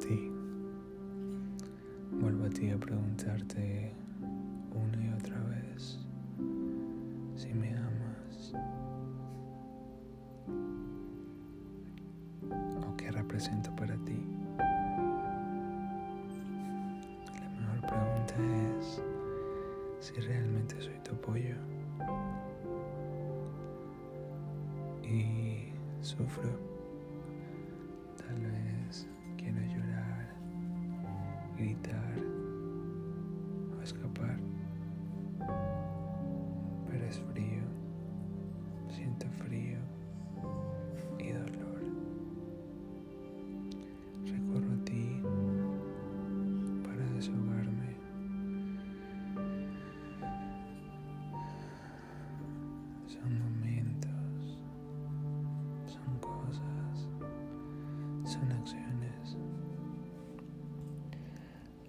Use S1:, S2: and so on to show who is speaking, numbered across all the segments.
S1: ti. Vuelvo a ti a preguntarte una y otra vez si me amas o qué represento para ti. La mejor pregunta es si realmente soy tu apoyo y sufro. Tal vez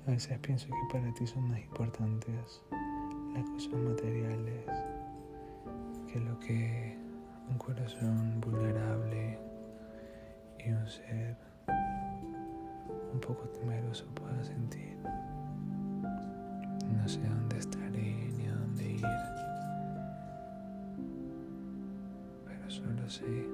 S1: A veces pienso que para ti son más importantes las cosas materiales que lo que un corazón vulnerable y un ser un poco temeroso pueda sentir. No sé dónde estaré ni a dónde ir, pero solo sé